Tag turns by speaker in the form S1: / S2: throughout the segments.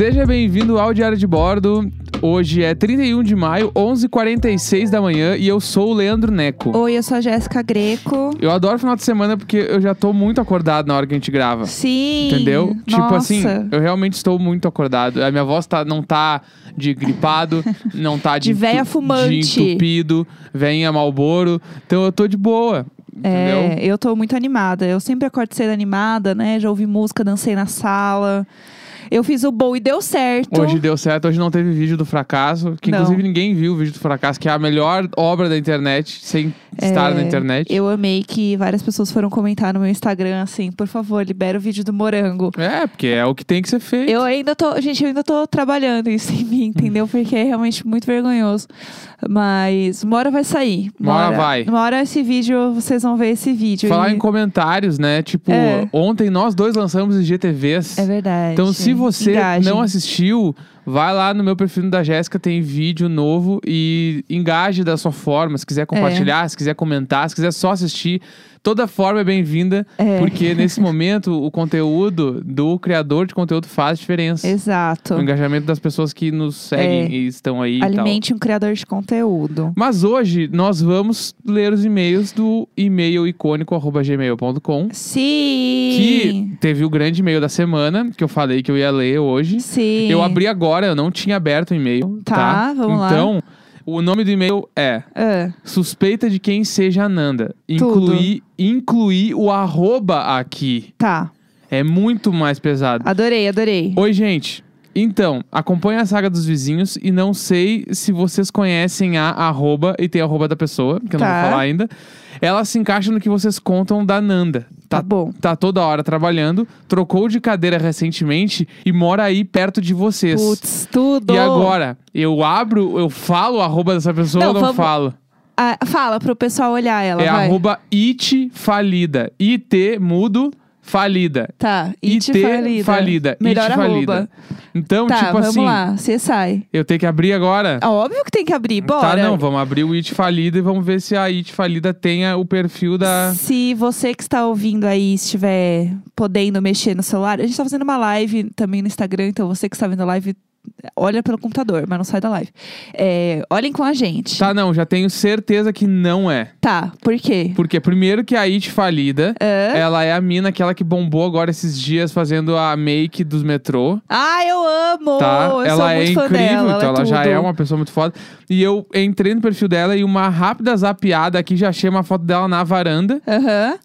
S1: Seja bem-vindo ao Diário de Bordo. Hoje é 31 de maio, 11h46 da manhã e eu sou o Leandro Neco.
S2: Oi, eu sou a Jéssica Greco.
S1: Eu adoro final de semana porque eu já tô muito acordado na hora que a gente grava.
S2: Sim.
S1: Entendeu? Tipo
S2: Nossa.
S1: assim, eu realmente estou muito acordado. A minha voz tá, não tá de gripado, não tá de,
S2: De véia fumante.
S1: de entupido, venha Malboro. Então eu tô de boa. Entendeu?
S2: É, eu tô muito animada. Eu sempre acordo cedo animada, né? Já ouvi música, dancei na sala. Eu fiz o bowl e deu certo.
S1: Hoje deu certo, hoje não teve vídeo do fracasso, que
S2: Não.
S1: inclusive ninguém viu o vídeo do fracasso, que é a melhor obra da internet, sem estar
S2: É,
S1: na internet.
S2: Eu amei que várias pessoas foram comentar no meu Instagram assim, por favor, libera o vídeo do morango.
S1: É, porque é o que tem que ser feito.
S2: Eu ainda tô, gente, eu ainda tô trabalhando isso em mim, entendeu? Porque é realmente muito vergonhoso. Mas uma hora vai sair.
S1: Uma hora vai.
S2: Uma hora esse vídeo, vocês vão ver esse vídeo.
S1: Falar
S2: E-
S1: em comentários, né? Tipo,
S2: É.
S1: ontem nós dois lançamos IGTVs.
S2: É verdade.
S1: Então, se você
S2: Engajem.
S1: não assistiu, vai lá no meu perfil da Jéssica, tem vídeo novo e engaje da sua forma. Se
S2: É.
S1: quiser compartilhar, se quiser comentar, se quiser só assistir, toda forma é bem-vinda,
S2: É.
S1: porque nesse momento o conteúdo do criador de conteúdo faz diferença.
S2: Exato.
S1: O engajamento das pessoas que nos seguem
S2: É.
S1: e estão aí.
S2: Alimente um criador de conteúdo.
S1: Mas hoje nós vamos ler os e-mails do e-mail icônico.gmail.com.
S2: Sim.
S1: Que teve o grande e-mail da semana, que eu falei que eu ia ler hoje.
S2: Sim.
S1: Eu abri agora, eu não tinha aberto o e-mail.
S2: Tá,
S1: Tá,
S2: vamos lá.
S1: Então, o nome do e-mail é
S2: Ah,
S1: Suspeita de quem seja Ananda. Incluir, incluir o arroba aqui.
S2: tá.
S1: É muito mais pesado.
S2: Adorei, adorei.
S1: Oi, gente. Então, acompanha a saga dos vizinhos e não sei se vocês conhecem a arroba e tem a arroba da pessoa, que eu não
S2: Tá.
S1: vou falar ainda. Ela se encaixa no que vocês contam da Nanda.
S2: Tá
S1: Tá,
S2: bom.
S1: tá toda hora trabalhando, trocou de cadeira recentemente e mora aí perto de vocês.
S2: Putz, tudo.
S1: E agora, eu abro, eu falo o arroba dessa pessoa
S2: Não,
S1: ou não
S2: vamos-
S1: falo?
S2: Ah, fala pro pessoal olhar ela,
S1: é
S2: vai.
S1: arroba it falida. IT mudo falida.
S2: Tá,
S1: IT
S2: it falida.
S1: falida.
S2: Melhor
S1: it
S2: arroba.
S1: falida. Então,
S2: Tá,
S1: tipo
S2: vamos
S1: assim,
S2: lá, você sai.
S1: eu tenho que abrir agora?
S2: Ah, Óbvio que tem que abrir, bora.
S1: Tá, não, vamos abrir o It Falida e vamos ver se a It Falida tenha o perfil da.
S2: Se você que está ouvindo aí estiver podendo mexer no celular, a gente tá fazendo uma live também no Instagram, então você que está vendo a live, olha pelo computador, mas não sai da live. É, olhem com a gente.
S1: Tá, não, já tenho certeza que não é.
S2: Tá, por quê?
S1: Porque, primeiro, que a It Falida, ela é a mina, aquela que bombou agora esses dias fazendo a make dos metrô.
S2: Ah, eu amo!
S1: Tá?
S2: Eu
S1: ela
S2: sou
S1: é incrível,
S2: dela,
S1: então ela
S2: é
S1: já é uma pessoa muito foda. E eu entrei no perfil dela e uma rápida zapiada aqui já achei uma foto dela na varanda.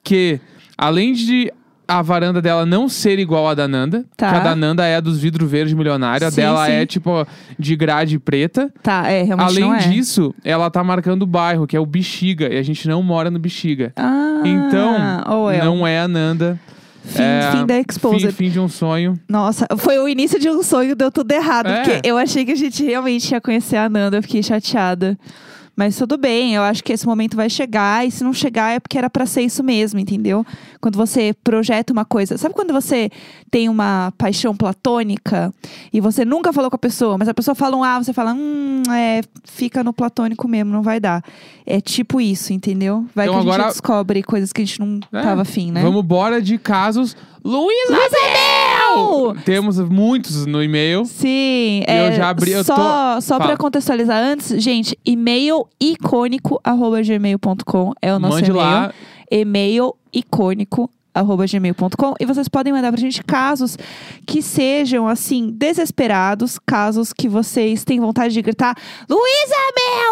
S1: Que, além de a varanda dela não ser igual à da Nanda,
S2: Tá.
S1: que a da Nanda é a dos vidro verde milionário, a dela
S2: sim.
S1: é tipo de grade preta.
S2: Tá, é, realmente
S1: Além
S2: não é.
S1: disso, ela tá marcando o bairro, que é o Bexiga, e a gente não mora no Bexiga.
S2: Ah,
S1: Então,
S2: é.
S1: não é a Nanda.
S2: Fim,
S1: é
S2: fim da
S1: Fim,
S2: Exposed.
S1: fim de um sonho.
S2: Nossa, foi o início de um sonho, deu tudo errado.
S1: É.
S2: Porque eu achei que a gente realmente ia conhecer a Nanda, eu fiquei chateada. Mas tudo bem, eu acho que esse momento vai chegar, e se não chegar é porque era pra ser isso mesmo, entendeu? Quando você projeta uma coisa. Sabe quando você tem uma paixão platônica e você nunca falou com a pessoa, mas a pessoa fala um A, você fala, hum, é, fica no platônico mesmo, não vai dar. É tipo isso, entendeu? Vai
S1: Então
S2: que a
S1: agora-
S2: gente descobre coisas que a gente não
S1: É,
S2: tava afim, né?
S1: Vamos embora de casos. Luísa Temos muitos no e-mail.
S2: Sim,
S1: Eu
S2: é,
S1: já abri- eu
S2: só, só
S1: Fala.
S2: pra contextualizar antes, gente, e-mail icônico@gmail.com é o nosso
S1: Mande
S2: e-mail.
S1: lá.
S2: E-mail icônico arroba gmail.com e vocês podem mandar pra gente casos que sejam assim desesperados, casos que vocês têm vontade de gritar Luísa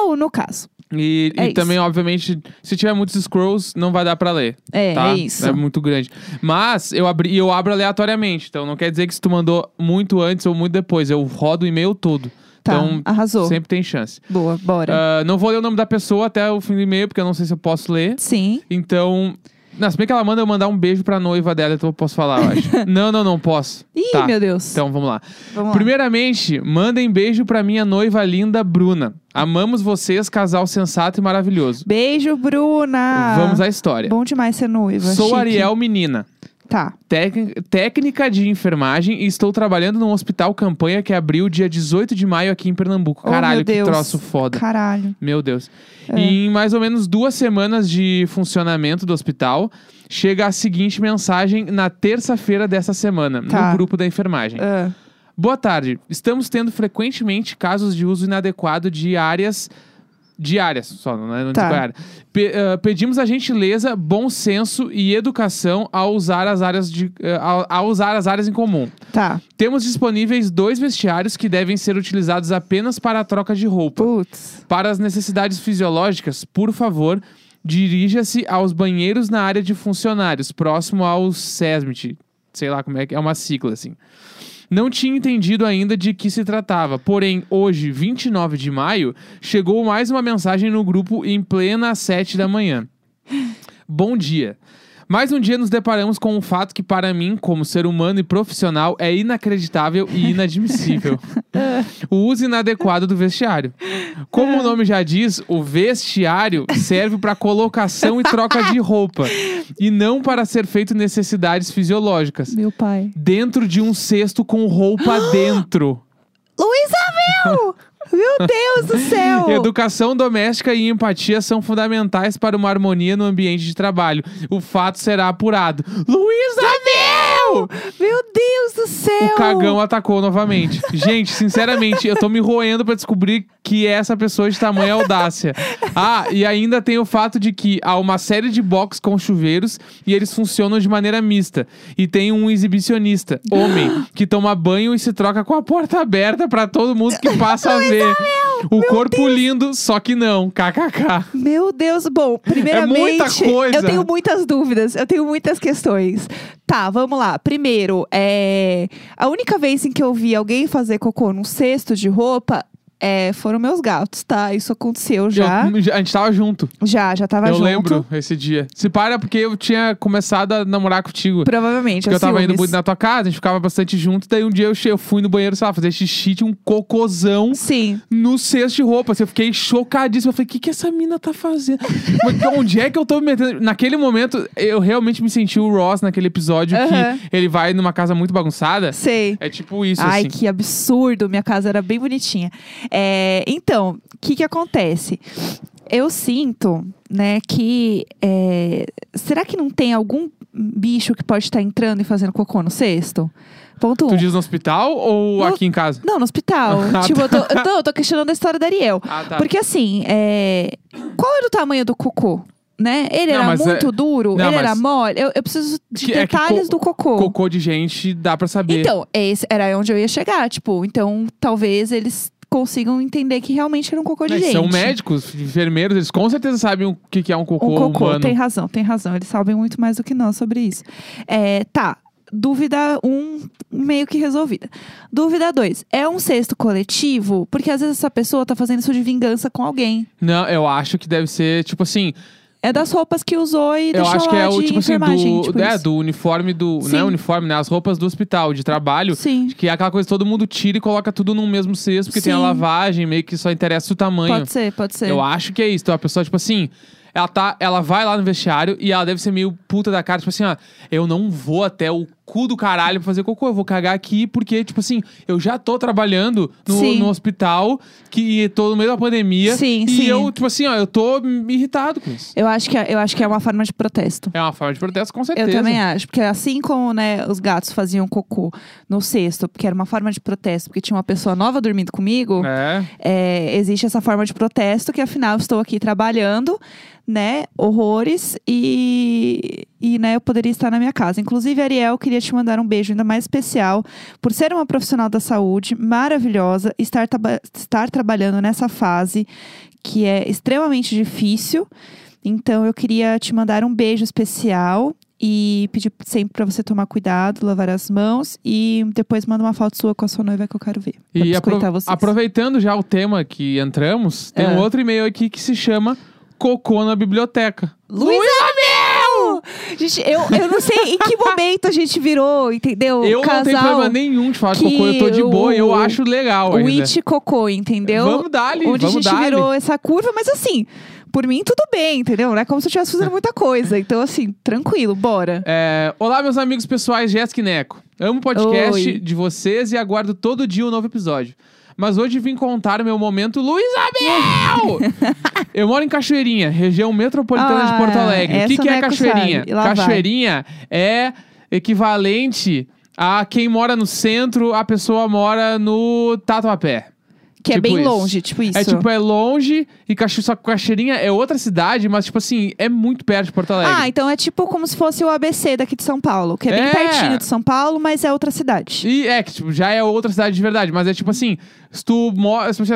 S2: Mel, no caso.
S1: E,
S2: É
S1: e também, obviamente, se tiver muitos scrolls, não vai dar pra ler.
S2: É,
S1: tá?
S2: é isso.
S1: É muito grande. Mas eu abri, eu abro aleatoriamente. Então não quer dizer que se tu mandou muito antes ou muito depois. Eu rodo o e-mail todo.
S2: Tá,
S1: então
S2: arrasou.
S1: sempre tem chance.
S2: Boa, bora.
S1: Ah, não vou ler o nome da pessoa até o fim do e-mail, porque eu não sei se eu posso ler.
S2: Sim.
S1: Então. Não, se bem que ela manda eu mandar um beijo pra noiva dela, então eu posso falar, eu acho. não, não, não posso.
S2: Ih,
S1: Tá.
S2: meu Deus.
S1: Então vamos lá.
S2: Vamos lá.
S1: Primeiramente, mandem beijo pra minha noiva linda, Bruna. Amamos vocês, casal sensato e maravilhoso.
S2: Beijo, Bruna.
S1: Vamos à história.
S2: Bom demais ser noiva.
S1: Sou
S2: chique.
S1: Ariel Menina.
S2: Tá.
S1: Técnica- técnica de enfermagem e estou trabalhando num hospital campanha que abriu dia 18 de maio aqui em Pernambuco.
S2: Oh,
S1: Caralho,
S2: meu
S1: que
S2: Deus.
S1: troço foda.
S2: Caralho.
S1: Meu Deus.
S2: É.
S1: E em mais ou menos duas semanas de funcionamento do hospital, chega a seguinte mensagem na terça-feira dessa semana,
S2: Tá.
S1: no grupo da enfermagem.
S2: Ah,
S1: Boa tarde. Estamos tendo frequentemente casos de uso inadequado de áreas. Diárias, só, não é? Não
S2: Tá.
S1: digo área. Pe- ah, pedimos a gentileza, bom senso e educação ao usar as áreas de, ao, ao usar as áreas em comum.
S2: Tá.
S1: Temos disponíveis dois vestiários que devem ser utilizados apenas para a troca de roupa.
S2: Putz.
S1: Para as necessidades fisiológicas, por favor, dirija-se aos banheiros na área de funcionários, próximo ao SESMIT. Sei lá como é que é uma sigla assim. Não tinha entendido ainda de que se tratava, porém, hoje, 29 de maio, chegou mais uma mensagem no grupo em plena 7 da manhã. Bom dia. Mais um dia nos deparamos com um fato que, para mim, como ser humano e profissional, é inacreditável e inadmissível: o uso inadequado do vestiário. Como o nome já diz, o vestiário serve para colocação e troca de roupa, e não para ser feito necessidades fisiológicas.
S2: Meu pai.
S1: Dentro de um cesto com roupa dentro.
S2: Luísa Mel! Meu Deus do céu!
S1: Educação doméstica e empatia são fundamentais para uma harmonia no ambiente de trabalho. O fato será apurado. Luísa Mel!
S2: Meu Deus céu!
S1: O cagão atacou novamente. Gente, sinceramente, eu tô me roendo pra descobrir que é essa pessoa de tamanha audácia. Ah, e ainda tem o fato de que há uma série de box com chuveiros e eles funcionam de maneira mista. E tem um exibicionista, homem, que toma banho e se troca com a porta aberta pra todo mundo que passa a ver. O corpo lindo, só que não. KKK.
S2: Meu Deus, bom, primeiramente,
S1: É muita coisa.
S2: eu tenho muitas dúvidas, eu tenho muitas questões. Tá, vamos lá. Primeiro, é... a única vez em que eu vi alguém fazer cocô num cesto de roupa é, foram meus gatos, tá? Isso aconteceu já.
S1: Eu- a gente tava junto.
S2: Já, já tava
S1: eu
S2: junto.
S1: lembro esse dia. Se para porque eu tinha começado a namorar contigo.
S2: Provavelmente.
S1: Porque eu
S2: é
S1: tava indo
S2: ciúmes.
S1: muito na tua casa, a gente ficava bastante junto. Daí um dia eu, che- eu fui no banheiro, sei lá, fazer xixi, tinha um cocôzão
S2: Sim.
S1: no cesto de roupa. Assim, eu fiquei chocadíssimo. Eu falei, o que, que essa mina tá fazendo? Mas Onde é que eu tô me metendo? Naquele momento, eu realmente me senti o Ross naquele episódio
S2: Aham.
S1: que ele vai numa casa muito bagunçada.
S2: Sei.
S1: É tipo isso,
S2: Ai,
S1: assim.
S2: que absurdo. Minha casa era bem bonitinha. É, então, o que que acontece? Eu sinto, né, que... é, será que não tem algum bicho que pode estar entrando e fazendo cocô no cesto? Ponto um.
S1: Tu diz no hospital ou
S2: No-
S1: aqui em casa?
S2: Não, no hospital.
S1: Ah,
S2: tipo,
S1: tá.
S2: eu, tô, eu, tô, eu tô questionando a história da Ariel.
S1: Ah, tá.
S2: Porque assim, é, qual era o tamanho do cocô? Né? Ele
S1: Não,
S2: era
S1: mas é-
S2: muito duro?
S1: Não,
S2: ele era mole? Eu, eu preciso de
S1: Que- é
S2: detalhes
S1: co-
S2: do cocô.
S1: Cocô de gente, dá pra saber.
S2: Então, esse era onde eu ia chegar. Tipo, então talvez eles consigam entender que realmente era um cocô de gente.
S1: São médicos, enfermeiros, eles com certeza sabem o que, que é um cocô,
S2: Um cocô,
S1: humano.
S2: tem razão, tem razão. Eles sabem muito mais do que nós sobre isso. É, tá. Dúvida um, meio que resolvida. Dúvida dois, é um cesto coletivo? Porque às vezes essa pessoa tá fazendo isso de vingança com alguém.
S1: Não, eu acho que deve ser, tipo assim,
S2: É das roupas que usou e
S1: eu
S2: deixou
S1: acho que
S2: lá
S1: é o
S2: de
S1: tipo assim,
S2: enfermagem,
S1: do,
S2: tipo
S1: é,
S2: isso.
S1: do uniforme do. Não
S2: Sim.
S1: é uniforme, né? As roupas do hospital, de trabalho.
S2: Sim,
S1: Que é aquela coisa que todo mundo tira e coloca tudo num mesmo cesto, porque tem a
S2: Sim.
S1: lavagem, meio que só interessa o tamanho.
S2: pode ser, pode ser.
S1: Eu acho que é isso. Então a pessoa, tipo assim, ela tá. Ela vai lá no vestiário e ela deve ser meio puta da cara, tipo assim, ó, eu não vou até o cu do caralho pra fazer cocô, eu vou cagar aqui, porque, tipo assim, eu já tô trabalhando no, no hospital, que tô no meio da pandemia.
S2: Sim,
S1: e
S2: sim.
S1: eu, tipo assim, ó, eu tô irritado com isso.
S2: Eu acho que é, eu acho que é uma forma de protesto.
S1: É uma forma de protesto, com certeza.
S2: Eu também acho, porque assim como né, os gatos faziam cocô no cesto, porque era uma forma de protesto, porque tinha uma pessoa nova dormindo comigo,
S1: É.
S2: é, existe essa forma de protesto que afinal estou aqui trabalhando, né, horrores e, e né, eu poderia estar na minha casa. Inclusive, Ariel, queria te mandar um beijo ainda mais especial por ser uma profissional da saúde maravilhosa, estar, estar trabalhando nessa fase que é extremamente difícil. Então, eu queria te mandar um beijo especial e pedir sempre pra você tomar cuidado, lavar as mãos e depois manda uma foto sua com a sua noiva que eu quero ver.
S1: E apro-
S2: vocês.
S1: aproveitando já o tema que entramos, tem um
S2: Ah.
S1: outro e-mail aqui que se chama Cocô na Biblioteca.
S2: Luísa! Gente, eu, eu não sei em que momento a gente virou, entendeu?
S1: Eu não tenho
S2: Casal,
S1: problema nenhum de falar de
S2: que
S1: cocô, eu tô de boa e eu acho legal
S2: O
S1: ainda.
S2: It Cocô, entendeu?
S1: Vamos dar-lhe,
S2: Onde
S1: vamos
S2: a gente virou essa curva, mas assim, por mim tudo bem, entendeu? Não é como se eu estivesse fazendo muita coisa. Então, assim, tranquilo, bora.
S1: É, olá, meus amigos pessoais, Jéssica e Neco. Amo o podcast
S2: Oi.
S1: de vocês e aguardo todo dia um novo episódio. Mas hoje vim contar meu momento Luísa Mel! Eu moro em Cachoeirinha, região metropolitana de
S2: Ah,
S1: Porto Alegre. O que, que é
S2: Neco
S1: Cachoeirinha?
S2: Lá vai.
S1: Cachoeirinha é equivalente Ah, quem mora no centro, a pessoa mora no Tatuapé.
S2: Que é
S1: Tipo
S2: bem
S1: isso.
S2: longe, tipo isso.
S1: É tipo, é longe e Caxi- só que é outra cidade, mas tipo assim, é muito perto de Porto Alegre.
S2: Ah, então é tipo como se fosse o ABC daqui de São Paulo, que é bem
S1: É.
S2: pertinho de São Paulo, mas é outra cidade.
S1: E é que tipo, já é outra cidade de verdade, mas é tipo assim, se tu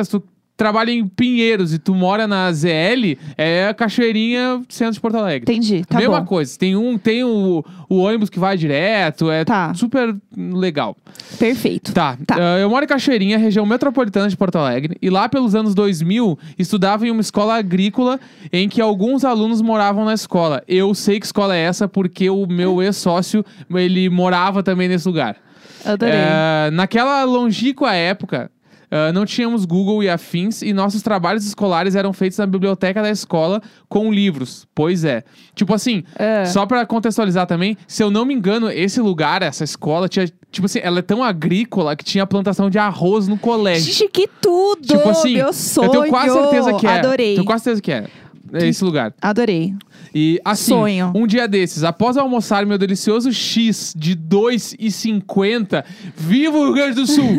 S1: se tu trabalha em Pinheiros e tu mora na ZL, é Cachoeirinha, centro de Porto Alegre.
S2: Entendi, tá
S1: Mesma
S2: bom.
S1: coisa, tem um, tem o, o ônibus que vai direto, é
S2: Tá.
S1: super legal.
S2: Perfeito.
S1: Tá,
S2: Tá.
S1: ah, eu moro em Cachoeirinha, região metropolitana de Porto Alegre, e lá pelos anos 2000, estudava em uma escola agrícola em que alguns alunos moravam na escola. Eu sei que escola é essa porque o meu ex-sócio, ele morava também nesse lugar.
S2: Adorei.
S1: É, naquela longínqua época, ah, não tínhamos Google e afins e nossos trabalhos escolares eram feitos na biblioteca da escola com livros. Pois é. Tipo assim,
S2: É.
S1: só pra contextualizar também, se eu não me engano, esse lugar, essa escola, tinha. Tipo assim, ela é tão agrícola que tinha plantação de arroz no colégio.
S2: Gente, que tudo!
S1: Tipo assim,
S2: Meu sonho!
S1: eu tenho quase certeza que é.
S2: Adorei.
S1: Tenho quase certeza que é. É esse lugar.
S2: Adorei.
S1: E assim,
S2: Sonho.
S1: um dia desses, após almoçar meu delicioso X de 2,50, viva o Rio Grande do Sul!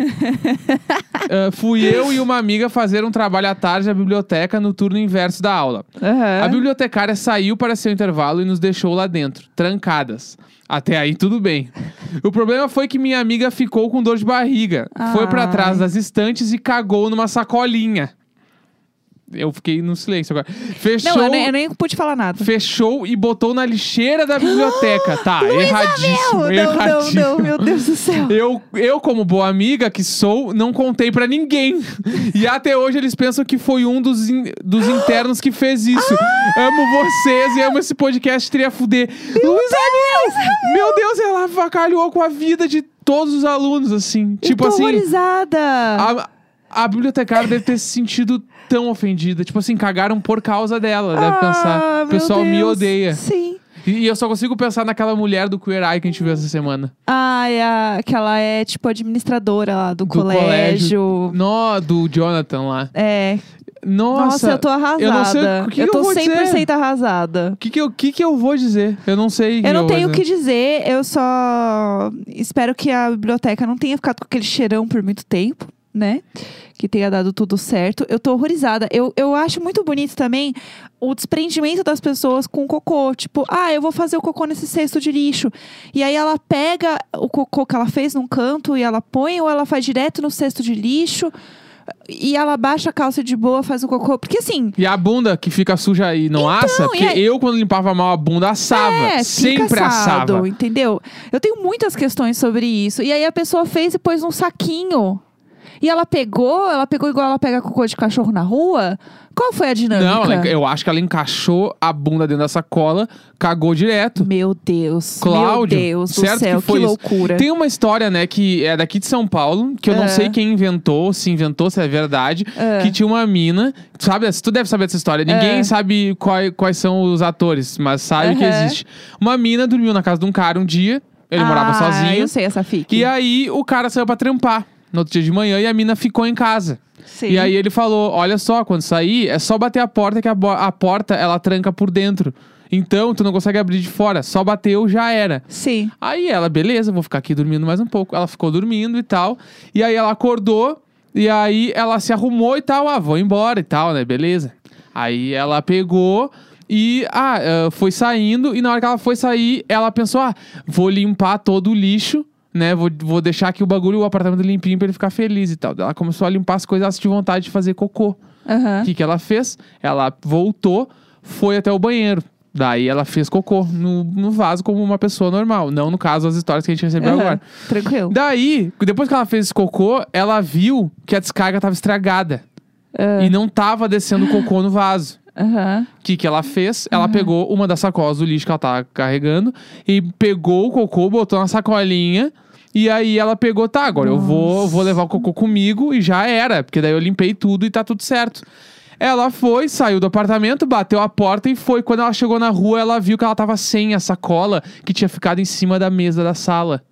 S1: Ah, fui eu e uma amiga fazer um trabalho à tarde na biblioteca no turno inverso da aula.
S2: Aham.
S1: A bibliotecária saiu para seu intervalo e nos deixou lá dentro, trancadas. Até aí tudo bem. O problema foi que minha amiga ficou com dor de barriga. Foi para trás das estantes e cagou numa sacolinha. Eu fiquei no silêncio agora. Fechou,
S2: Não, eu nem, eu nem pude falar nada.
S1: fechou e botou na lixeira da biblioteca. Tá, erradíssimo,
S2: Não, não,
S1: erradíssimo.
S2: não, meu Deus do céu.
S1: Eu, eu, como boa amiga que sou, não contei pra ninguém. E até hoje eles pensam que foi um dos, in- dos internos que fez isso. Amo vocês e amo esse podcast Tria Fuder. Luísa Mel! Meu Deus, ela avacalhou com a vida de todos os alunos, assim. tipo
S2: eu tô
S1: assim,
S2: horrorizada.
S1: a, a bibliotecária deve ter se sentido tão ofendida. Tipo assim, cagaram por causa dela, deve
S2: Ah,
S1: pensar. O pessoal me
S2: Deus.
S1: odeia.
S2: Sim.
S1: E, eu só consigo pensar naquela mulher do Queer Eye que a gente viu essa semana.
S2: Ai, a, que ela é tipo administradora lá do,
S1: Do
S2: colégio.
S1: No, do Jonathan lá.
S2: É.
S1: Nossa,
S2: Nossa, eu tô arrasada.
S1: eu não sei que
S2: eu
S1: que
S2: tô
S1: eu vou
S2: 100%
S1: dizer.
S2: arrasada.
S1: O que que, eu, que que eu vou dizer? Eu não sei.
S2: Eu não
S1: vou
S2: tenho o que
S1: dizer,
S2: eu só espero que a biblioteca não tenha ficado com aquele cheirão por muito tempo, né? Que tenha dado tudo certo. Eu tô horrorizada. Eu, eu acho muito bonito também o desprendimento das pessoas com cocô. Tipo, ah, eu vou fazer o cocô nesse cesto de lixo. E aí ela pega o cocô que ela fez num canto e ela põe, ou ela faz direto no cesto de lixo. E ela baixa a calça de boa, faz o cocô. Porque assim,
S1: E a bunda que fica suja e não assa? Porque
S2: Então, e aí-
S1: eu, quando limpava mal a bunda, assava.
S2: É,
S1: Sempre
S2: assado,
S1: assava.
S2: entendeu? Eu tenho muitas questões sobre isso. E aí a pessoa fez e pôs num saquinho. E ela pegou, ela pegou igual ela pega cocô de cachorro na rua? Qual foi a dinâmica?
S1: Não, ela- eu acho que ela encaixou a bunda dentro da sacola, cagou direto.
S2: Meu Deus,
S1: Cláudio,
S2: meu Deus do
S1: certo
S2: céu,
S1: que isso.
S2: loucura.
S1: Tem uma história, né, que é daqui de São Paulo, que eu não
S2: É.
S1: sei quem inventou, se inventou, se é verdade,
S2: É.
S1: que tinha uma mina, tu sabe, tu deve saber dessa história, ninguém
S2: É.
S1: sabe quais, quais são os atores, mas sabe que existe. Uma mina dormiu na casa de um cara um dia, ele morava
S2: ah,
S1: sozinho,
S2: Eu sei essa fique.
S1: e aí o cara saiu pra trampar no outro dia de manhã e a mina ficou em casa.
S2: Sim.
S1: E aí ele falou: Olha só, quando sair, é só bater a porta, que a, a porta ela tranca por dentro. Então, tu não consegue abrir de fora. Só bateu, já era.
S2: Sim.
S1: Aí ela, beleza, vou ficar aqui dormindo mais um pouco. Ela ficou dormindo e tal. E aí ela acordou. E aí ela se arrumou e tal. Ah, vou embora e tal, né? Beleza. Aí ela pegou e ah, eh, foi saindo. E na hora que ela foi sair, ela pensou: ah, vou limpar todo o lixo. Né, vou, vou deixar aqui o bagulho, o apartamento limpinho pra ele ficar feliz e tal. Ela começou a limpar as coisas, ela sentiu vontade de fazer cocô. O que, que ela fez? Ela voltou, foi até o banheiro. Daí ela fez cocô no, no vaso como uma pessoa normal. Não no caso as histórias que a gente recebeu
S2: Aham.
S1: agora.
S2: Tranquilo.
S1: Daí, depois que ela fez esse cocô, ela viu que a descarga tava estragada.
S2: Ah.
S1: E não tava descendo cocô no vaso. O que, que ela fez? Ela pegou uma das sacolas do lixo que ela tava carregando e pegou o cocô, botou na sacolinha. E aí ela pegou, tá, agora eu vou, vou levar o cocô comigo e já era. Porque daí eu limpei tudo e tá tudo certo. Ela foi, saiu do apartamento, bateu a porta e foi. Quando ela chegou na rua, ela viu que ela tava sem a sacola que tinha ficado em cima da mesa da sala.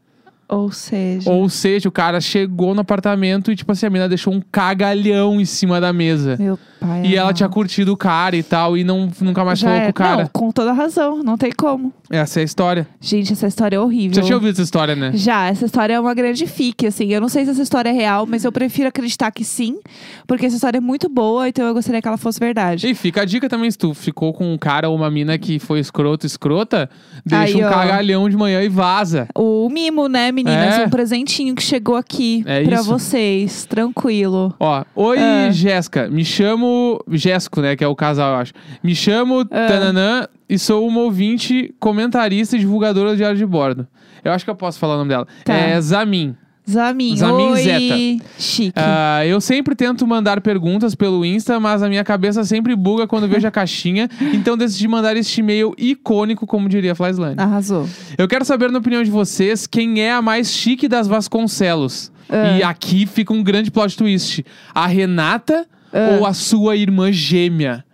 S2: Ou seja.
S1: Ou seja, o cara chegou no apartamento e, tipo assim, a mina deixou um cagalhão em cima da mesa.
S2: Meu pai.
S1: E ela tinha curtido o cara e tal, e não, nunca mais
S2: Já
S1: falou
S2: é-
S1: com o cara.
S2: Não, com toda razão. Não tem como.
S1: Essa é a história.
S2: Gente, essa história é horrível.
S1: Você já tinha ouvido essa história, né?
S2: Já, essa história é uma grande fique, assim. Eu não sei se essa história é real, mas eu prefiro acreditar que sim, porque essa história é muito boa, então eu gostaria que ela fosse verdade.
S1: E fica a dica também, se tu ficou com um cara ou uma mina que foi escroto, escrota, deixa
S2: Aí,
S1: um
S2: ó.
S1: cagalhão de manhã e vaza.
S2: O mimo, né, meninas?
S1: É.
S2: Um presentinho que chegou aqui
S1: É
S2: pra
S1: isso.
S2: vocês. Tranquilo.
S1: Ó, oi
S2: Ah.
S1: Jéssica, me chamo Jéssico, né, que é o casal, eu acho. Me chamo
S2: Ah.
S1: Tananã e sou uma ouvinte, comentarista e divulgadora do Diário de Bordo. Eu acho que eu posso falar o nome dela.
S2: Tá.
S1: É Zamin.
S2: Zamin,
S1: Zamin
S2: oi.
S1: Zeta.
S2: Chique.
S1: Ah, eu sempre tento mandar perguntas pelo Insta, mas a minha cabeça sempre buga quando vejo a caixinha. Então decidi mandar este e-mail icônico, como diria a Flyslane.
S2: Arrasou.
S1: Eu quero saber, na opinião de vocês, quem é a mais chique das Vasconcelos.
S2: Ah.
S1: E aqui fica um grande plot twist. A Renata
S2: Ah.
S1: ou a sua irmã gêmea?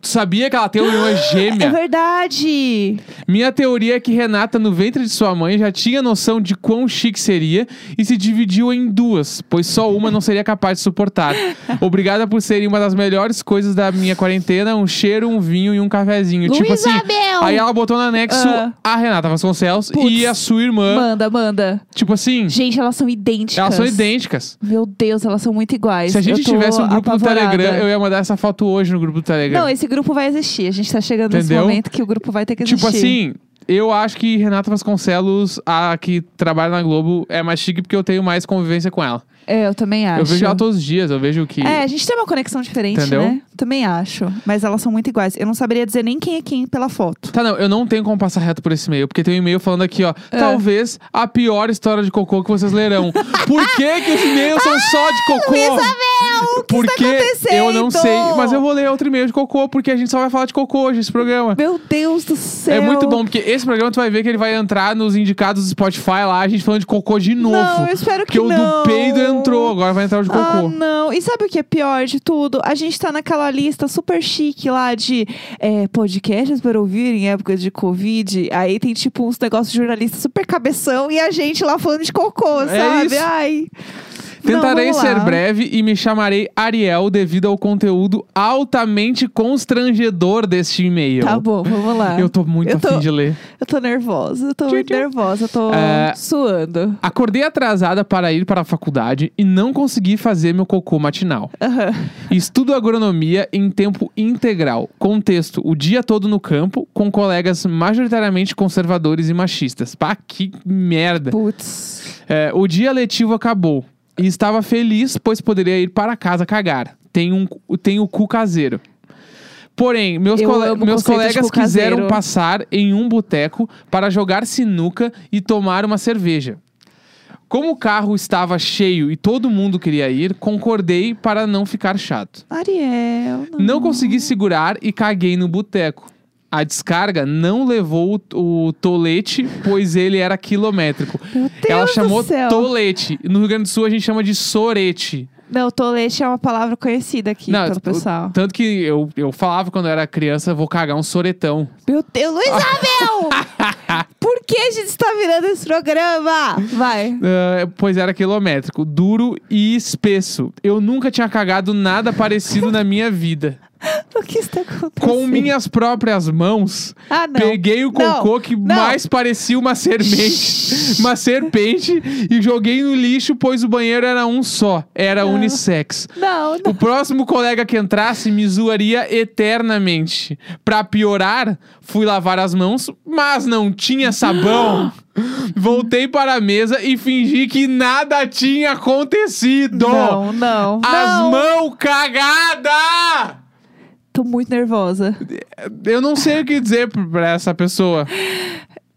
S1: Tu sabia que ela tem uma irmã
S2: É
S1: gêmea?
S2: verdade!
S1: Minha teoria é que Renata, no ventre de sua mãe, já tinha noção de quão chique seria e se dividiu em duas, pois só uma não seria capaz de suportar. Obrigada por serem uma das melhores coisas da minha quarentena: um cheiro, um vinho e um cafezinho. tipo assim.
S2: Luísabel!
S1: Aí ela botou no anexo
S2: Ah.
S1: a Renata Vasconcelos
S2: Putz.
S1: e a sua irmã.
S2: Manda, manda.
S1: Tipo assim,
S2: Gente, elas são idênticas.
S1: elas são idênticas.
S2: Meu Deus, elas são muito iguais.
S1: Se a gente tivesse um grupo
S2: apavorada.
S1: do Telegram, eu ia mandar essa foto hoje no grupo do Telegram.
S2: Não, esse grupo vai existir. A gente tá chegando nesse
S1: Entendeu?
S2: momento que o grupo vai ter que existir.
S1: Tipo assim, eu acho que Renata Vasconcelos, a que trabalha na Globo, é mais chique porque eu tenho mais convivência com ela.
S2: É, eu também acho.
S1: Eu vejo ela todos os dias, eu vejo que.
S2: É, a gente tem uma conexão diferente,
S1: Entendeu?
S2: né? Também acho. Mas elas são muito iguais. Eu não saberia dizer nem quem é quem pela foto.
S1: Tá, não, eu não tenho como passar reto por esse e-mail, porque tem um e-mail falando aqui, ó.
S2: É.
S1: Talvez a pior história de cocô que vocês lerão. Por que, que os e-mails são só de cocô?
S2: o que
S1: porque
S2: está acontecendo?
S1: eu não sei, mas eu vou ler outro e-mail de cocô, porque a gente só vai falar de cocô hoje, esse programa.
S2: Meu Deus do céu.
S1: É muito bom, porque esse programa tu vai ver que ele vai entrar nos indicados do Spotify lá, a gente falando de cocô de novo.
S2: Não, eu espero que
S1: porque o
S2: não.
S1: do peido entrou, agora vai entrar o de
S2: Ah,
S1: cocô.
S2: não. E sabe o que é pior de tudo? A gente tá naquela lista super chique lá de é, podcasts para ouvir em época de Covid. Aí tem tipo uns negócios de jornalista super cabeção e a gente lá falando de cocô,
S1: É
S2: sabe?
S1: isso.
S2: Ai.
S1: Tentarei
S2: Não,
S1: ser breve e me chamarei Ariel devido ao conteúdo altamente constrangedor deste e-mail.
S2: Tá bom, vamos lá.
S1: Eu tô muito
S2: Eu
S1: afim
S2: tô-
S1: de ler.
S2: Eu tô nervosa, eu tô muito
S1: tchau.
S2: nervosa, eu tô
S1: É,
S2: suando.
S1: Acordei atrasada para ir para a faculdade e não consegui fazer meu cocô matinal.
S2: Aham.
S1: Estudo agronomia em tempo integral. Contexto: o dia todo no campo, com colegas majoritariamente conservadores e machistas. Pá, que merda.
S2: Putz.
S1: É, o dia letivo acabou e estava feliz, pois poderia ir para casa cagar. Tem, um, tem o cu caseiro. Porém, meus,
S2: Eu
S1: cole- meus colegas quiseram
S2: caseiro.
S1: passar em um boteco para jogar sinuca e tomar uma cerveja. Como o carro estava cheio e todo mundo queria ir, concordei para não ficar chato.
S2: Ariel. Não,
S1: Não consegui segurar e caguei no boteco. A descarga não levou o, o tolete, pois ele era quilométrico.
S2: Meu Deus
S1: Ela chamou tolete. No Rio Grande do Sul a gente chama de sorete.
S2: Não, tolete é uma palavra conhecida aqui
S1: Não,
S2: pelo pessoal.
S1: Tanto que eu, eu falava quando eu era criança, vou cagar um soretão.
S2: Meu Deus, Luizabel! Por que a gente está virando esse programa? Vai.
S1: Ah, pois era quilométrico, duro e espesso. Eu nunca tinha cagado nada parecido na minha vida.
S2: O que está acontecendo?
S1: Com minhas próprias mãos,
S2: Ah,
S1: peguei o cocô
S2: Não,
S1: que
S2: não.
S1: mais parecia uma serpente, uma serpente e joguei no lixo, pois o banheiro era um só, era
S2: Não.
S1: unissex.
S2: Não, não.
S1: O próximo colega que entrasse me zoaria eternamente. Pra piorar, fui lavar as mãos, mas não tinha sabão. Voltei para a mesa e fingi que nada tinha acontecido.
S2: Não, não.
S1: As mãos cagadas!
S2: Tô muito nervosa.
S1: Eu não sei o que dizer pra essa pessoa.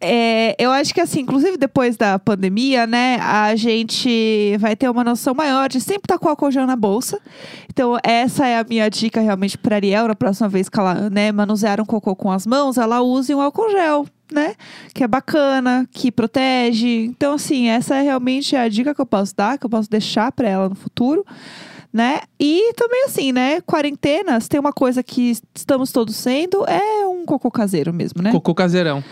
S2: É, eu acho que assim, inclusive depois da pandemia, né, a gente vai ter uma noção maior de sempre estar com álcool gel na bolsa. Então, essa é a minha dica realmente pra Ariel, na próxima vez que ela, né, manusear um cocô com as mãos, ela use um álcool gel, né? Que é bacana, que protege. Então, assim, essa é realmente a dica que eu posso dar, que eu posso deixar pra ela no futuro. Né? E também assim, né? Quarentenas, tem uma coisa que estamos todos sendo, é um cocô caseiro mesmo, né?
S1: Cocô caseirão.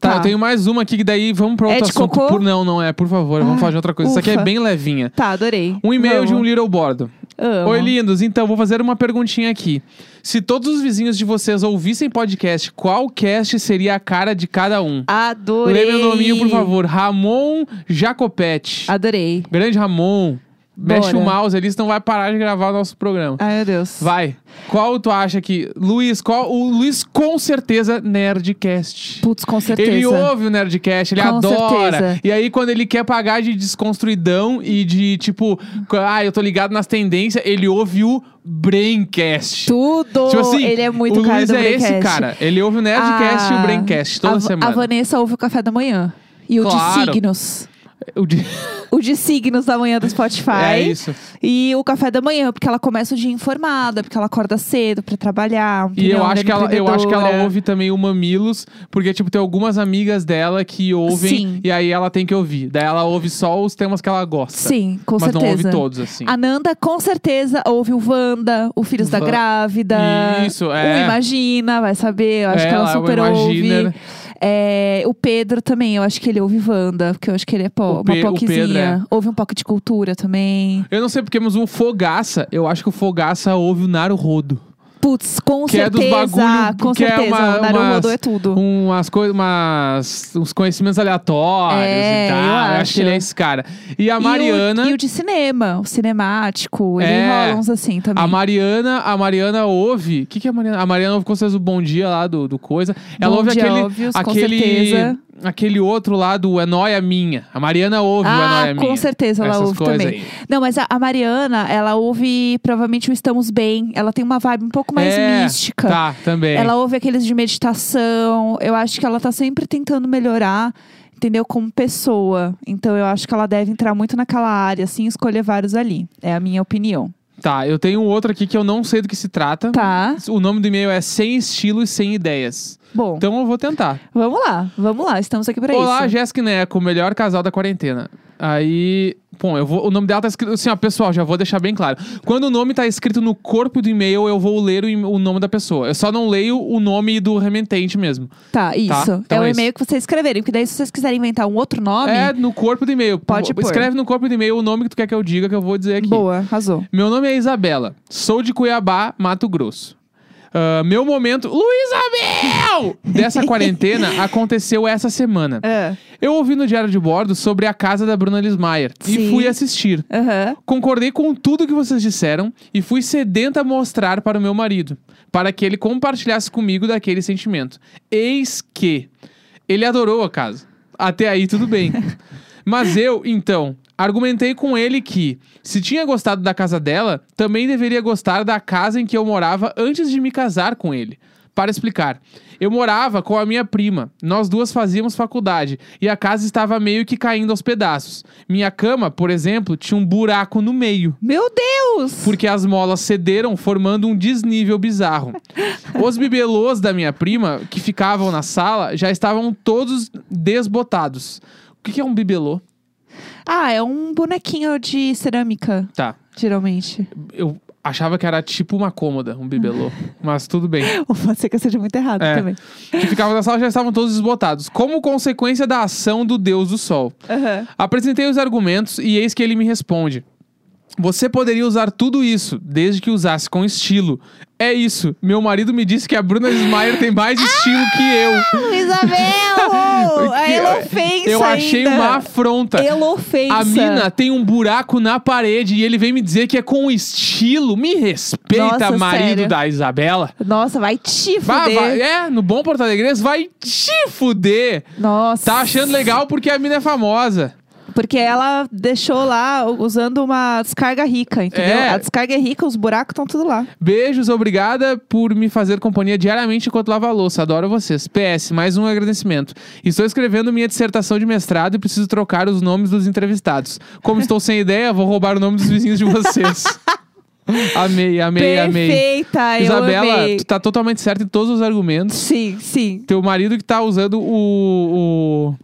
S1: Tá,
S2: Tá.
S1: eu tenho mais uma aqui que daí vamos pra
S2: É
S1: outro
S2: de
S1: assunto.
S2: cocô?
S1: Por não, não é, por favor, vamos
S2: Ai,
S1: falar de outra coisa. Isso aqui é
S2: ufa.
S1: bem levinha.
S2: Tá, adorei.
S1: Um e-mail de um
S2: Vamos.
S1: Little Bordo.
S2: Amo.
S1: Oi, lindos. Então, vou fazer uma perguntinha aqui. Se todos os vizinhos de vocês ouvissem podcast, qual cast seria a cara de cada um?
S2: Adorei.
S1: Lê meu nominho, por favor. Ramon Jacopetti.
S2: Adorei.
S1: Grande Ramon. Mexe
S2: Bora.
S1: o mouse ali, senão vai parar de gravar o nosso programa.
S2: Ai, meu Deus.
S1: Vai. Qual tu acha que... Luiz, qual... O Luiz, com certeza, Nerdcast.
S2: Putz, com certeza.
S1: Ele ouve o Nerdcast, ele
S2: Com
S1: adora.
S2: certeza.
S1: E aí, quando ele quer pagar de desconstruidão e de tipo, ah, eu tô ligado nas tendências, ele ouve o Braincast.
S2: Tudo.
S1: Tipo assim,
S2: Ele é muito
S1: o
S2: cara
S1: Luiz é esse
S2: Braincast.
S1: cara. Ele ouve o Nerdcast e o
S2: A-
S1: Braincast toda
S2: a,
S1: semana.
S2: A Vanessa ouve o café da manhã. E o
S1: Claro.
S2: de signos.
S1: O de-
S2: O de signos da manhã do Spotify.
S1: É isso.
S2: E o café da manhã, porque ela começa o dia informada, porque ela acorda cedo pra trabalhar.
S1: E eu acho, que ela, eu acho que ela ouve também o Mamilos, porque, tipo, tem algumas amigas dela que ouvem
S2: Sim.
S1: e aí ela tem que ouvir. Daí ela ouve só os temas que ela gosta.
S2: Sim, com
S1: mas
S2: certeza.
S1: não ouve todos, assim.
S2: A Nanda, com certeza, ouve o Wanda, o Filhos da
S1: Va-
S2: Grávida.
S1: Isso, é.
S2: O Imagina, vai saber. Eu acho
S1: É,
S2: que ela super ouve. É, o Pedro também, eu acho que ele ouve Wanda, porque eu acho que ele é po uma poquezinha.
S1: É.
S2: Ouve um pouco de cultura também.
S1: Eu não sei porque, mas o Fogaça, eu acho que o Fogaça ouve o Naruhodo.
S2: Putz, com
S1: Que é dos
S2: certeza.
S1: bagulho-
S2: com
S1: que é
S2: certeza.
S1: uma-
S2: o Naruhodo
S1: umas-
S2: é tudo.
S1: Umas coisas, umas, uns conhecimentos aleatórios
S2: É,
S1: e tal.
S2: eu
S1: acho
S2: acho.
S1: que ele é esse cara. E a
S2: E o-
S1: Mariana.
S2: E o, de cinema, o cinemático. Ele
S1: É.
S2: rola uns assim também.
S1: A Mariana, a Mariana ouve. O que, que é a Mariana? A Mariana ouve com certeza o Bom Dia lá do, do coisa. Ela
S2: Bom
S1: ouve
S2: Dia
S1: aquele.
S2: Óbvios, com
S1: aquele,
S2: certeza.
S1: Aquele outro lá do É Nóia Minha. A Mariana ouve o É
S2: Ah,
S1: Nóia Minha.
S2: com certeza ela
S1: Essas
S2: ouve também.
S1: aí.
S2: Não, mas a, a Mariana, ela ouve provavelmente o Estamos Bem. Ela tem uma vibe um pouco mais
S1: É,
S2: mística.
S1: Tá, também.
S2: Ela ouve aqueles de meditação. Eu acho que ela tá sempre tentando melhorar, entendeu? Como pessoa. Então eu acho que ela deve entrar muito naquela área, assim, escolher vários ali. É a minha opinião.
S1: Tá, eu tenho outro aqui que eu não sei do que se trata.
S2: Tá.
S1: O nome do e-mail é Sem Estilo e Sem Ideias.
S2: Bom,
S1: Então eu vou tentar.
S2: vamos lá, vamos lá. Estamos aqui pra
S1: Olá,
S2: isso.
S1: Jéssica e Neco, o melhor casal da quarentena. Aí, bom, eu vou, o nome dela tá escrito assim, ó, pessoal, já vou deixar bem claro. Quando o nome tá escrito no corpo do e-mail, eu vou ler o, o nome da pessoa. Eu só não leio o nome do remetente mesmo.
S2: Tá, isso.
S1: então
S2: é o
S1: é isso.
S2: e-mail que vocês escreverem. Porque daí, se vocês quiserem inventar um outro nome,
S1: É no corpo do e-mail.
S2: Pode pôr.
S1: Escreve no corpo do e-mail o nome que tu quer que eu diga, que eu vou dizer aqui.
S2: boa, arrasou.
S1: Meu nome é Isabela. Sou de Cuiabá, Mato Grosso. Ah, meu momento. Luísabel! Dessa quarentena aconteceu essa semana.
S2: É.
S1: Eu ouvi no Diário de Bordo sobre a casa da Bruna Lismayer e fui assistir. Concordei com tudo que vocês disseram e fui sedenta a mostrar para o meu marido, para que ele compartilhasse comigo daquele sentimento. Eis que ele adorou a casa. Até aí tudo bem. Mas eu, então, argumentei com ele que, se tinha gostado da casa dela, também deveria gostar da casa em que eu morava antes de me casar com ele. Para explicar, eu morava com a minha prima, nós duas fazíamos faculdade e a casa estava meio que caindo aos pedaços. Minha cama, por exemplo, tinha um buraco no meio.
S2: Meu Deus!
S1: Porque as molas cederam, formando um desnível bizarro. Os bibelôs da minha prima, que ficavam na sala, já estavam todos desbotados. O que é um bibelô?
S2: Ah, é um bonequinho de cerâmica,
S1: Tá.
S2: geralmente.
S1: Eu achava que era tipo uma cômoda, um bibelô. mas tudo bem.
S2: Ou pode ser que eu seja muito errado
S1: É.
S2: também.
S1: Que ficavam na sala já estavam todos desbotados. Como consequência da ação do deus do sol.
S2: Aham.
S1: Apresentei os argumentos e eis que ele me responde. Você poderia usar tudo isso, desde que usasse com estilo. É isso. Meu marido me disse que a Bruna Smayer tem mais estilo que eu.
S2: Isabel! A
S1: Que-
S2: elofensa
S1: Eu achei
S2: ainda.
S1: uma afronta.
S2: Elofensa.
S1: A mina tem um buraco na parede e ele vem me dizer que é com estilo. Me respeita,
S2: Nossa,
S1: marido
S2: sério.
S1: da Isabela.
S2: Nossa, vai te fuder.
S1: vai- é, no bom Porto Alegre, vai te fuder.
S2: Nossa.
S1: Tá achando legal porque a mina é famosa.
S2: Porque ela deixou lá usando uma descarga rica, entendeu?
S1: É.
S2: A descarga é rica, os buracos estão tudo lá.
S1: Beijos, obrigada por me fazer companhia diariamente enquanto lava a louça. Adoro vocês. PS, mais um agradecimento. Estou escrevendo minha dissertação de mestrado e preciso trocar os nomes dos entrevistados. Como estou sem ideia, vou roubar o nome dos vizinhos de vocês. amei, amei, amei.
S2: Perfeita, eu
S1: Isabela,
S2: amei.
S1: tu tá totalmente certa em todos os argumentos.
S2: Sim, sim.
S1: Teu marido que tá usando o, o,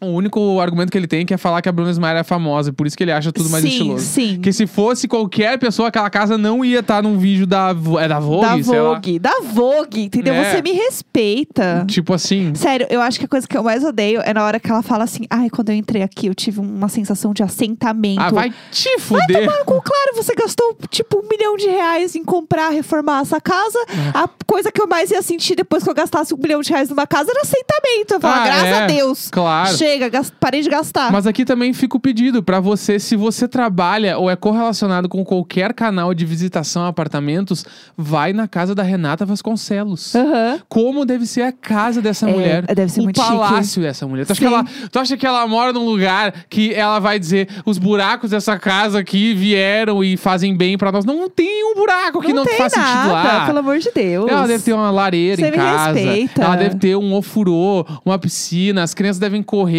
S1: O único argumento que ele tem é que é falar que a Bruna Smayer é famosa, por isso que ele acha tudo mais
S2: sim,
S1: estiloso.
S2: Sim,
S1: Porque se fosse qualquer pessoa, aquela casa não ia estar num vídeo da, é da Vogue,
S2: da. Vogue. Da Vogue, entendeu?
S1: É.
S2: Você me respeita.
S1: Tipo assim,
S2: Sério, eu acho que a coisa que eu mais odeio é na hora que ela fala assim: ai, quando eu entrei aqui, eu tive uma sensação de assentamento.
S1: ah, vai te fuder.
S2: Mano, claro, você gastou tipo um milhão de reais em comprar, reformar essa casa.
S1: É.
S2: A coisa que eu mais ia sentir depois que eu gastasse um milhão de reais numa casa era assentamento. Eu falava,
S1: Ah,
S2: graças
S1: é,
S2: a Deus.
S1: Claro.
S2: Chega, gas- parei de gastar.
S1: Mas aqui também fica o pedido pra você, se você trabalha ou é correlacionado com qualquer canal de visitação a apartamentos, vai na casa da Renata Vasconcelos.
S2: Aham.
S1: Como deve ser a casa dessa
S2: É,
S1: mulher?
S2: deve ser
S1: o
S2: muito chique.
S1: palácio dessa mulher. Tu acha, ela, tu acha que ela mora num lugar que ela vai dizer os buracos dessa casa aqui vieram e fazem bem pra nós? Não tem um buraco que não, faz
S2: nada,
S1: sentido lá.
S2: pelo amor de Deus.
S1: Ela deve ter uma lareira
S2: Você
S1: em casa.
S2: respeita.
S1: Ela deve ter um ofurô, uma piscina. As crianças devem correr.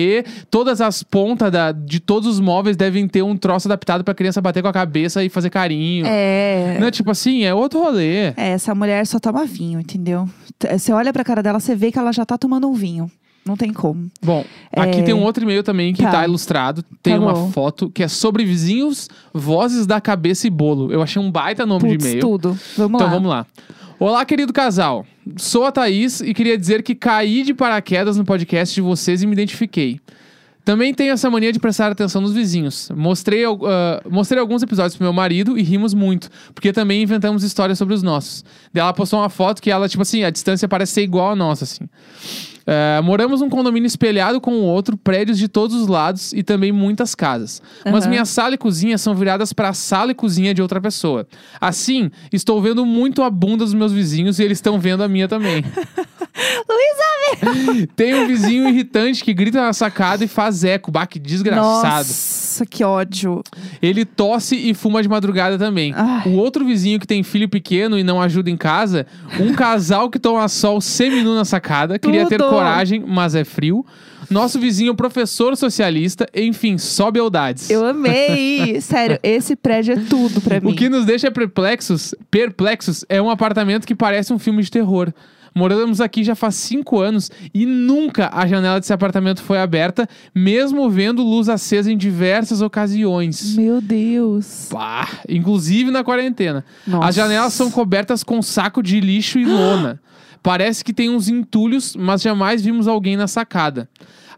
S1: Todas as pontas da- de todos os móveis devem ter um troço adaptado pra criança bater com a cabeça e fazer carinho.
S2: É.
S1: Né? Tipo assim, é outro rolê.
S2: É, essa mulher só toma vinho, entendeu? Você olha pra cara dela, você vê que ela já tá tomando um vinho. Não tem como.
S1: Bom, aqui
S2: É.
S1: tem um outro e-mail também que tá,
S2: Tá.
S1: ilustrado. Tem
S2: Tá
S1: uma foto que é sobre vizinhos, vozes da cabeça e bolo. Eu achei um baita nome de
S2: Putz,
S1: e-mail.
S2: tudo. Vamos
S1: Então
S2: lá.
S1: vamos lá. Olá, querido casal. Sou a Thaís e queria dizer que caí de paraquedas no podcast de vocês e me identifiquei. Também tenho essa mania de prestar atenção nos vizinhos. Mostrei, ah, mostrei alguns episódios pro meu marido e rimos muito, porque também inventamos histórias sobre os nossos. Daí ela postou uma foto que ela, tipo assim, a distância parece ser igual a nossa, assim. Ah, moramos num condomínio espelhado com o outro, prédios de todos os lados e também muitas casas. Mas
S2: Aham.
S1: minha sala e cozinha são viradas para a sala e cozinha de outra pessoa. Assim, estou vendo muito a bunda dos meus vizinhos e eles estão vendo a minha também. Tem um vizinho irritante que grita na sacada e faz eco. Bah, que desgraçado.
S2: Nossa, que ódio.
S1: Ele tosse e fuma de madrugada também.
S2: Ai.
S1: O outro vizinho que tem filho pequeno e não ajuda em casa. Um casal que toma sol seminu na sacada. Queria ter coragem, mas é frio. Nosso vizinho professor socialista. Enfim, só beldades.
S2: Eu amei. Sério, esse prédio é tudo pra mim.
S1: O que nos deixa perplexos, perplexos é um apartamento que parece um filme de terror. Moramos aqui já faz cinco anos e nunca a janela desse apartamento foi aberta, mesmo vendo luz acesa em diversas ocasiões.
S2: Meu Deus.
S1: Pá, inclusive na quarentena.
S2: Nossa.
S1: As janelas são cobertas com saco de lixo e lona. Parece que tem uns entulhos, mas jamais vimos alguém na sacada.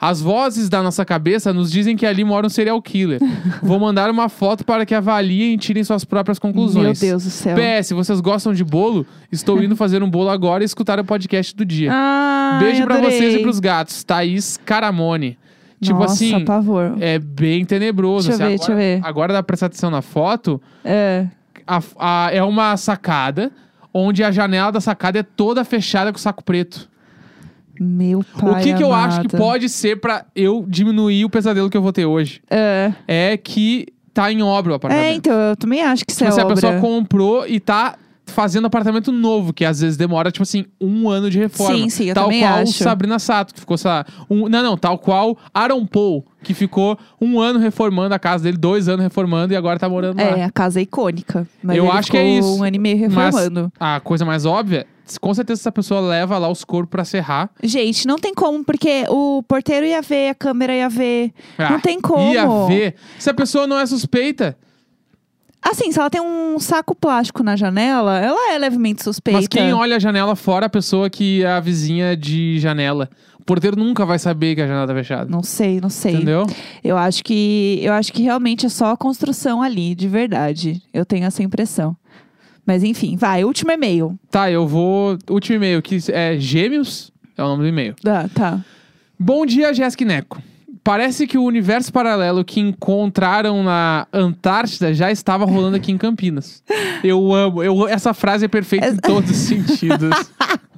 S1: As vozes da nossa cabeça nos dizem que ali mora um serial killer. Vou mandar uma foto para que avaliem e tirem suas próprias conclusões.
S2: Meu Deus do céu.
S1: PS, vocês gostam de bolo? Estou indo fazer um bolo agora e escutar o podcast do dia.
S2: Ah,
S1: Beijo pra
S2: adorei.
S1: vocês e pros gatos. Thaís Caramone. Tipo
S2: Nossa,
S1: assim,
S2: pavor.
S1: é bem tenebroso.
S2: Deixa eu
S1: assim.
S2: ver, deixa eu
S1: agora,
S2: ver.
S1: Agora dá pra prestar atenção na foto.
S2: É.
S1: A- a- é uma sacada onde a janela da sacada é toda fechada com saco preto.
S2: Meu pai
S1: o que, que eu acho que pode ser pra eu diminuir o pesadelo que eu vou ter hoje?
S2: É.
S1: É que tá em obra o apartamento.
S2: É, então, eu também acho que isso
S1: Tipo
S2: é
S1: assim, a
S2: obra.
S1: pessoa comprou e tá fazendo apartamento novo, que às vezes demora, tipo assim, um ano de reforma.
S2: Sim, sim, eu
S1: Tal
S2: também
S1: qual
S2: acho.
S1: Sabrina Sato, que ficou, sei lá, um, não, não, tal qual Aaron Paul, que ficou um ano reformando a casa dele, dois anos reformando e agora tá morando lá.
S2: É, a casa é icônica. Mas
S1: Eu acho que é isso.
S2: um ano e meio
S1: Mas
S2: reformando.
S1: a coisa mais óbvia, com certeza essa pessoa leva lá os corpos pra serrar.
S2: Gente, não tem como, porque o porteiro ia ver, a câmera ia ver.
S1: Ah,
S2: Não tem como.
S1: Ia ver. Se a pessoa não é suspeita,
S2: Assim, se ela tem um saco plástico na janela, ela é levemente suspeita.
S1: mas quem olha a janela fora, a pessoa que é a vizinha de janela. O porteiro nunca vai saber que a janela tá fechada.
S2: Não sei, não sei.
S1: Entendeu?
S2: Eu acho que eu acho que realmente é só a construção ali, de verdade. Eu tenho essa impressão. Mas enfim, vai, último e-mail.
S1: Tá, eu vou. Último e-mail, que é Gêmeos, é o nome do e-mail.
S2: Ah, tá.
S1: Bom dia, Jéssica Neco. Parece que o universo paralelo que encontraram na Antártida já estava rolando aqui em Campinas. Eu amo. Eu, essa frase é perfeita em todos os sentidos.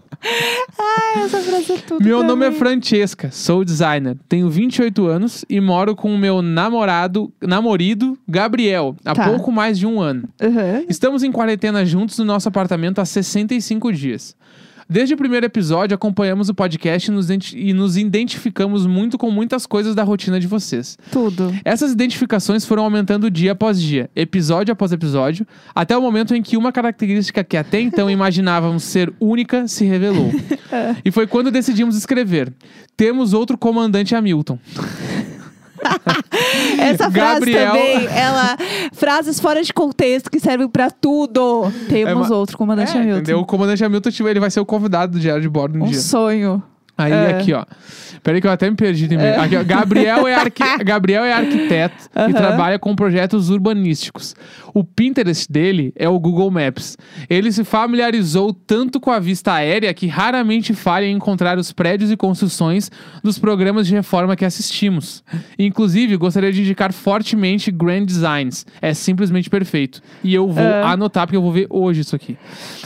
S2: Essa frase é tudo.
S1: Meu nome é
S2: mim.
S1: Francesca, sou designer, tenho 28 anos e moro com o meu namorado, namorido, Gabriel, há
S2: Tá.
S1: pouco mais de um ano.
S2: Uhum.
S1: Estamos em quarentena juntos no nosso apartamento há 65 dias. Desde o primeiro episódio, acompanhamos o podcast e nos, e nos identificamos muito com muitas coisas da rotina de vocês.
S2: Tudo.
S1: Essas identificações foram aumentando dia após dia, episódio após episódio, até o momento em que uma característica que até então imaginávamos ser única se revelou. e foi quando decidimos escrever: Temos outro comandante Hamilton.
S2: Essa frase
S1: Gabriel-
S2: também, ela. Frases fora de contexto que servem pra tudo. Temos
S1: É,
S2: outro comandante
S1: É,
S2: Hamilton.
S1: entendeu? O comandante Hamilton, tipo, ele vai ser o convidado do diário de bordo um
S2: Um
S1: dia.
S2: sonho.
S1: Aí
S2: É.
S1: aqui, ó. Peraí que eu até me perdi também. Aqui, ó. Gabriel, é arqui... Gabriel é arquiteto e trabalha com projetos urbanísticos. O Pinterest dele é o Google Maps. Ele se familiarizou tanto com a vista aérea que raramente falha em encontrar os prédios e construções dos programas de reforma que assistimos. Inclusive, gostaria de indicar fortemente Grand Designs. É simplesmente perfeito. E eu vou
S2: Ah.
S1: anotar porque eu vou ver hoje isso aqui.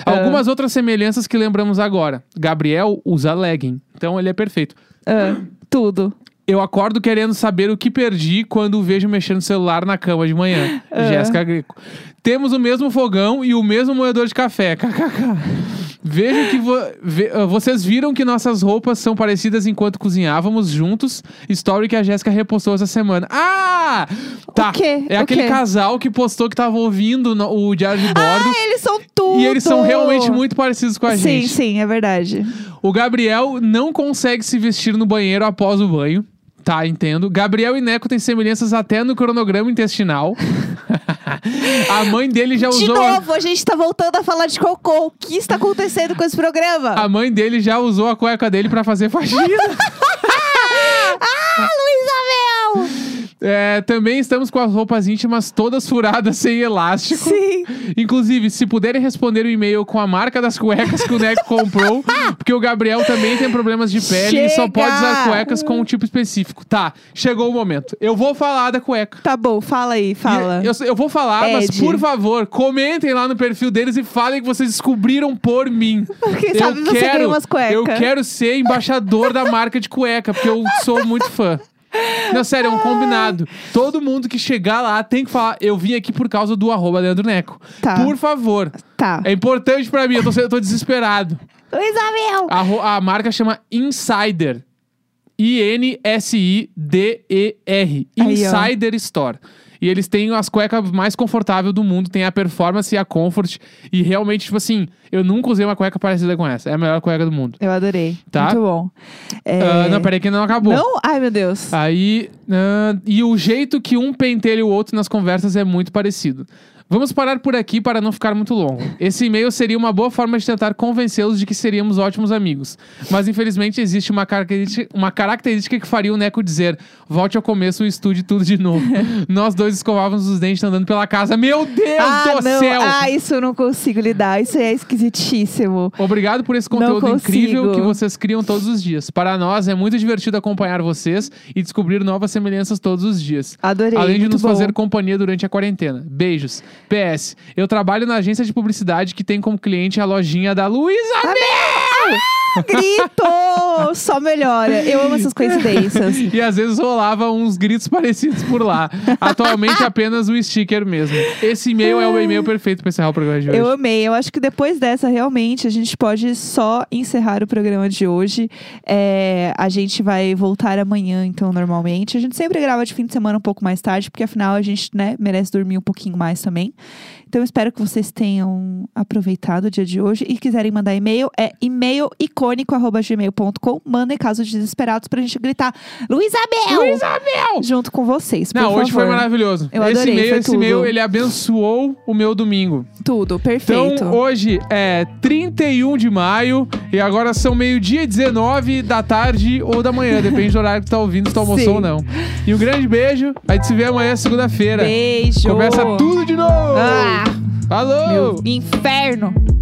S1: Algumas outras semelhanças que lembramos agora. Gabriel usa legging. Então ele é perfeito.
S2: Ah, tudo.
S1: Eu acordo querendo saber o que perdi quando o vejo mexendo no celular na cama de manhã. Jéssica Greco. Temos o mesmo fogão e o mesmo moedor de café. KKK. Vejo que vo- ve- ah, vocês viram que nossas roupas são parecidas enquanto cozinhávamos juntos. Story que a Jéssica repostou essa semana. Ah! Tá.
S2: quê?
S1: É
S2: O
S1: aquele
S2: quê?
S1: casal que postou que tava ouvindo no- o diário de bordo.
S2: Ah, eles são tudo!
S1: e eles são realmente muito parecidos com a
S2: Sim,
S1: gente.
S2: sim, é verdade.
S1: O Gabriel não consegue se vestir no banheiro após o banho. Tá, entendo. Gabriel e Neco têm semelhanças até no cronograma intestinal. a mãe dele já
S2: De
S1: usou.
S2: novo, a gente tá voltando a falar de cocô. O que está acontecendo com esse programa?
S1: A mãe dele já usou a cueca dele pra fazer faxina.
S2: Ah, Luísa Mel!
S1: É, também estamos com as roupas íntimas todas furadas sem elástico.
S2: Sim.
S1: Inclusive, se puderem responder o e-mail com a marca das cuecas que o Neco comprou, porque o Gabriel também tem problemas de pele e só
S2: Chega!
S1: pode usar cuecas com um tipo específico. Tá, chegou o momento. Eu vou falar da cueca.
S2: Tá bom, fala aí, fala.
S1: Eu, eu vou falar, mas
S2: Ed.
S1: por favor, comentem lá no perfil deles e falem que vocês descobriram por mim.
S2: Quem
S1: eu
S2: sabe você
S1: quero,
S2: ganha umas cuecas.
S1: Eu quero ser embaixador da marca de cueca, porque eu sou muito fã. Não, sério, é um combinado. Todo mundo que chegar lá tem que falar, eu vim aqui por causa do arroba Leandro Neco.
S2: Tá.
S1: Por favor.
S2: Tá.
S1: É importante pra mim, eu tô, eu tô desesperado.
S2: Luísa Mel!
S1: A, ro- a marca chama Insider. I-N-S-I-D-E-R.
S2: Aí, ó.
S1: Insider Store. E eles têm as cuecas mais confortáveis do mundo. Tem a performance e a comfort. E realmente, tipo assim, eu nunca usei uma cueca parecida com essa. É a melhor cueca do mundo.
S2: Eu adorei.
S1: Tá.
S2: Muito bom. É...
S1: Ah, não, peraí que não acabou.
S2: Não? Ai, meu Deus.
S1: Aí, ah, e o jeito que um pentelha o outro nas conversas é muito parecido. Vamos parar por aqui para não ficar muito longo. Esse e-mail seria uma boa forma de tentar convencê-los de que seríamos ótimos amigos. Mas infelizmente existe uma característica, uma característica que faria o Neco dizer: volte ao começo e estude tudo de novo. Nós dois escovávamos os dentes andando pela casa. Meu Deus
S2: ah,
S1: do
S2: não.
S1: céu!
S2: Ah, isso eu não consigo lidar. Isso é esquisitíssimo.
S1: Obrigado por esse conteúdo incrível que vocês criam todos os dias. Para nós é muito divertido acompanhar vocês e descobrir novas semelhanças todos os dias.
S2: Adorei.
S1: Além de nos
S2: bom.
S1: fazer companhia durante a quarentena. Beijos. PS, eu trabalho na agência de publicidade que tem como cliente a lojinha da Luísa Mel!
S2: Grito! Só melhora. Eu amo essas coincidências.
S1: E às vezes rolava uns gritos parecidos por lá. Atualmente apenas um sticker mesmo. Esse e-mail é o e-mail perfeito para encerrar o programa de hoje.
S2: Eu amei. Eu acho que depois dessa, realmente, a gente pode só encerrar o programa de hoje. É, a gente vai voltar amanhã, então, normalmente. A gente sempre grava de fim de semana um pouco mais tarde, porque afinal a gente né, merece dormir um pouquinho mais também. Então, eu espero que vocês tenham aproveitado o dia de hoje e quiserem mandar e-mail, é e-mailicônico.gmail.com. Mandem casos desesperados pra gente gritar! Luísa Mel! Junto com vocês,
S1: Não, hoje foi maravilhoso.
S2: Eu
S1: esse
S2: adorei,
S1: e-mail, esse e-mail, ele abençoou o meu domingo.
S2: Tudo, perfeito.
S1: Então, hoje é 31 de maio e agora são meio-dia e 19 da tarde ou da manhã, depende do horário que tu tá ouvindo, se tu almoçou
S2: Sim.
S1: ou não. E um grande beijo, a gente se vê amanhã, segunda-feira.
S2: Beijo!
S1: Começa tudo de novo!
S2: Ah,
S1: Falou!
S2: meu inferno!